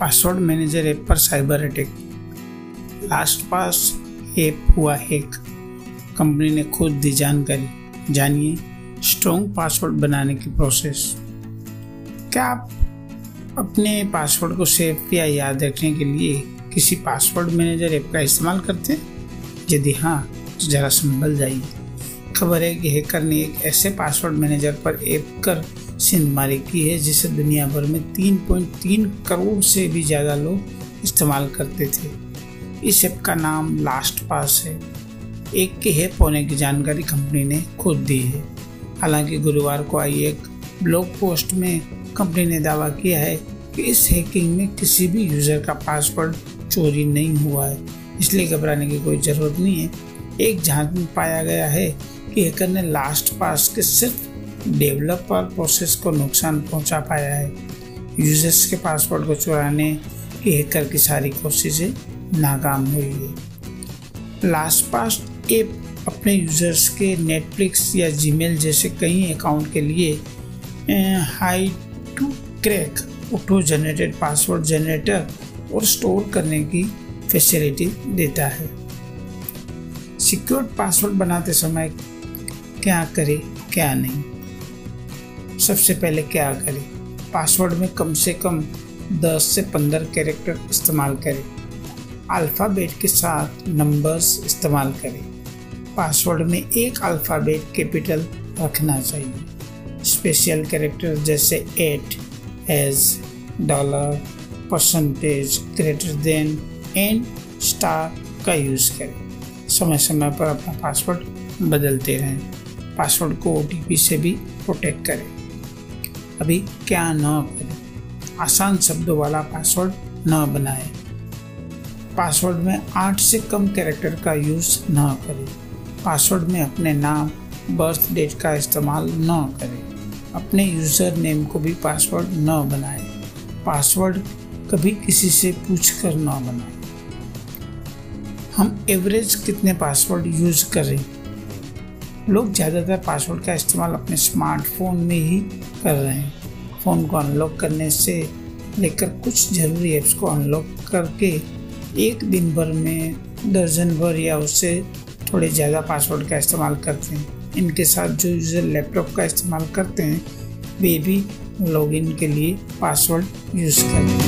Password manager app पर cyber attack LastPass app हुआ hack company ने खुद दी जानकारी। जानिए स्ट्रॉन्ग पासवर्ड बनाने की प्रोसेस क्या आप अपने पासवर्ड को सेव या याद रखने के लिए किसी पासवर्ड मैनेजर ऐप का इस्तेमाल करते हैं? यदि हाँ तो ज़रा संभल जाइए। खबर है कि हैकर ने एक ऐसे पासवर्ड मैनेजर पर ऐप कर सिंधमारी की है, जिसे दुनिया भर में 3.3 करोड़ से भी ज़्यादा लोग इस्तेमाल करते थे। इस ऐप का नाम लास्ट पास है। एक के हैक होने की जानकारी कंपनी ने खुद दी है। हालाँकि गुरुवार को आई एक ब्लॉग पोस्ट में कंपनी ने दावा किया है कि इस हैकिंग में किसी भी यूज़र का पासवर्ड चोरी नहीं हुआ है। इसलिए घबराने की कोई ज़रूरत नहीं है। एक जाँच में पाया गया है कि हैकर ने लास्ट पास के सिर्फ़ डेवलपर प्रोसेस को नुकसान पहुँचा पाया है। यूज़र्स के पासवर्ड को चुराने की हैकर की सारी कोशिशें नाकाम हुई है। लास्ट पास ऐप अपने यूज़र्स के नेटफ्लिक्स या जीमेल जैसे कई अकाउंट के लिए high to crack auto generated password generator और स्टोर करने की फैसिलिटी देता है। सिक्योर पासवर्ड बनाते समय क्या करें, क्या नहीं? सबसे पहले क्या करें? पासवर्ड में कम से कम 10 से 15 कैरेक्टर इस्तेमाल करें। अल्फ़ाबेट के साथ नंबर्स इस्तेमाल करें। पासवर्ड में एक अल्फ़ाबेट कैपिटल रखना चाहिए। स्पेशल कैरेक्टर जैसे at as dollar percentage greater than and star का यूज़ करें। समय समय पर अपना पासवर्ड बदलते रहें। पासवर्ड को ओटीपी से भी प्रोटेक्ट करें। अभी क्या न करें। आसान शब्दों वाला पासवर्ड न बनाएँ। पासवर्ड में आठ से कम कैरेक्टर का यूज़ न करें। पासवर्ड में अपने नाम बर्थ डेट का इस्तेमाल न करें। अपने यूज़र नेम को भी पासवर्ड न बनाएँ। पासवर्ड कभी किसी से पूछ कर न बनाएँ। हम एवरेज कितने पासवर्ड यूज़ करें? लोग ज़्यादातर पासवर्ड का इस्तेमाल अपने स्मार्टफ़ोन में ही कर रहे हैं। फ़ोन को अनलॉक करने से लेकर कुछ ज़रूरी ऐप्स को अनलॉक करके एक दिन भर में, दर्जन भर या उससे थोड़े ज़्यादा पासवर्ड का इस्तेमाल करते हैं। इनके साथ जो यूज़र लैपटॉप का इस्तेमाल करते हैं, वे भी लॉगिन के लिए पासवर्ड यूज़ करते हैं।